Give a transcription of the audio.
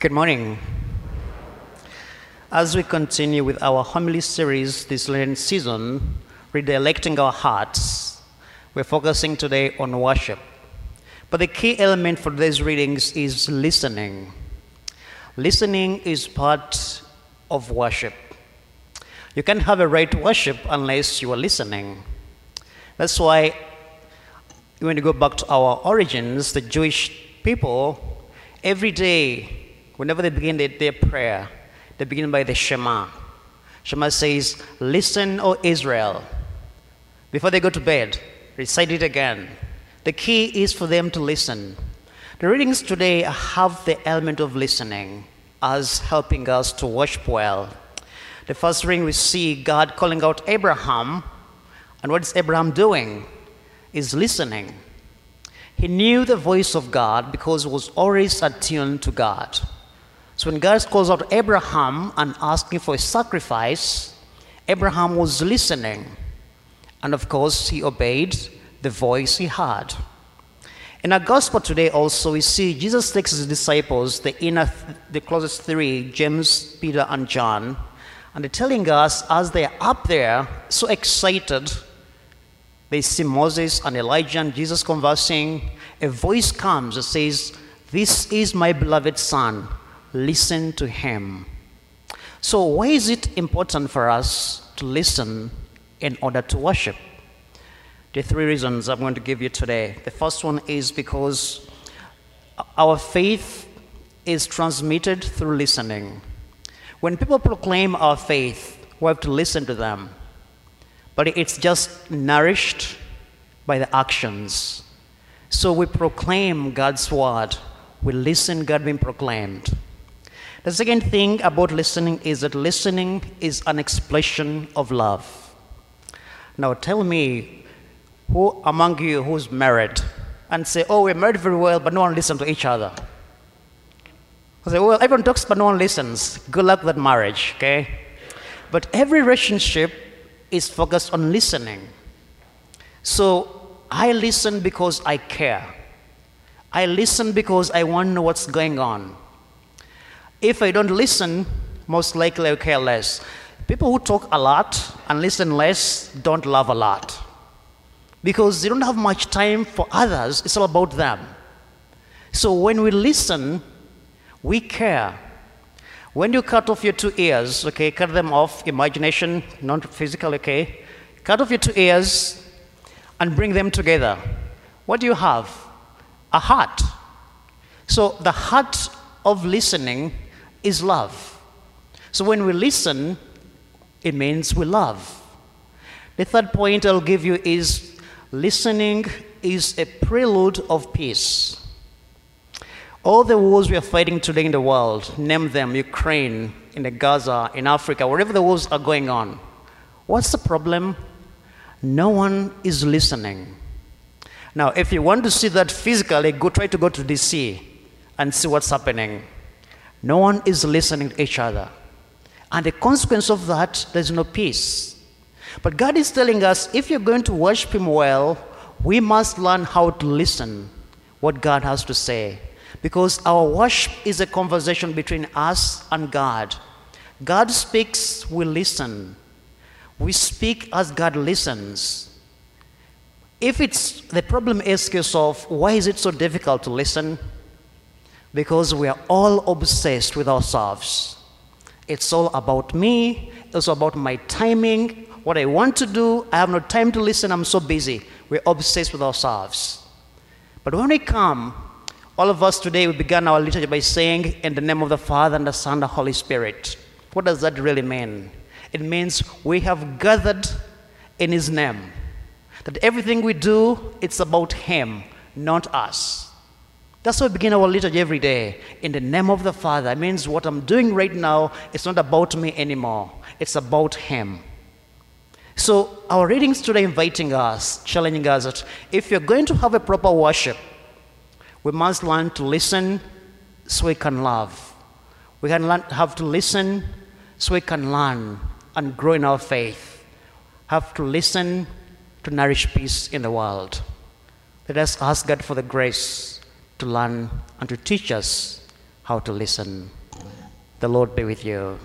Good morning. As we continue with our homily series this Lenten season, redirecting our hearts, we're focusing today on worship. But the key element for these readings is listening. Listening is part of worship. You can't have a right worship unless you are listening. That's why when you go back to our origins, the Jewish people, every day, whenever they begin their, their prayer, they begin by the Shema. Shema says, Listen, O Israel. Before they go to bed, recite it again. The key is for them to listen. The readings today have the element of listening as helping us to worship well. The first reading we see God calling out Abraham, and what is Abraham doing? Is listening. He knew the voice of God because he was always attuned to God. So when God calls out Abraham and asking for a sacrifice, Abraham was listening. And of course, he obeyed the voice he heard. In our gospel today, also, we see Jesus takes his disciples, the inner, the closest three, James, Peter, and John, and they're telling us as they're up there, so excited, they see Moses and Elijah and Jesus conversing. A voice comes that says, This is my beloved Son, listen to him. So, why is it important for us to listen in order to worship? The three reasons I'm going to give you today. The first one is because our faith is transmitted through listening. When people proclaim our faith, we have to listen to them. But it's just nourished by the actions. So we proclaim God's word, we listen God being proclaimed. The second thing about listening is that listening is an expression of love. Now tell me who among you who's married and say, oh, we're married very well, but no one listens to each other. I say, well, everyone talks, but no one listens. Good luck with that marriage, okay? But every relationship is focused on listening. So I listen because I care. I listen because I want to know what's going on. If I don't listen, most likely I care less. People who talk a lot and listen less don't love a lot because they don't have much time for others, it's all about them. So when we listen, we care. When you cut off your two ears, okay, cut them off, imagination, not physical, okay, cut off your two ears and bring them together. What do you have? A heart. So the heart of listening is love. So when we listen, it means we love. The third point I'll give you is Listening is a prelude of peace. All the wars we are fighting today in the world, name them Ukraine, in the Gaza, in Africa, wherever the wars are going on. What's the problem? No one is listening. Now, if you want to see that physically, go try to go to DC and see what's happening. No one is listening to each other. And the consequence of that, there's no peace. But God is telling us if you're going to worship Him well, we must learn how to listen what God has to say. Because our worship is a conversation between us and God. God speaks, we listen. We speak as God listens. If it's the problem case of why is it so difficult to listen? Because we are all obsessed with ourselves. It's all about me, it's about my timing, what I want to do, I have no time to listen, I'm so busy. We're obsessed with ourselves. But when we come, all of us today, we began our liturgy by saying, In the name of the Father, and the Son, and the Holy Spirit. What does that really mean? It means we have gathered in His name. That everything we do, it's about Him, not us. That's why we begin our liturgy every day. In the name of the Father. It means what I'm doing right now, is not about me anymore. It's about Him. So, our readings today inviting us, challenging us that if you're going to have a proper worship, we must learn to listen so we can love. We can learn, have to listen so we can learn and grow in our faith. Have to listen to nourish peace in the world. Let us ask God for the grace to learn and to teach us how to listen. The Lord be with you.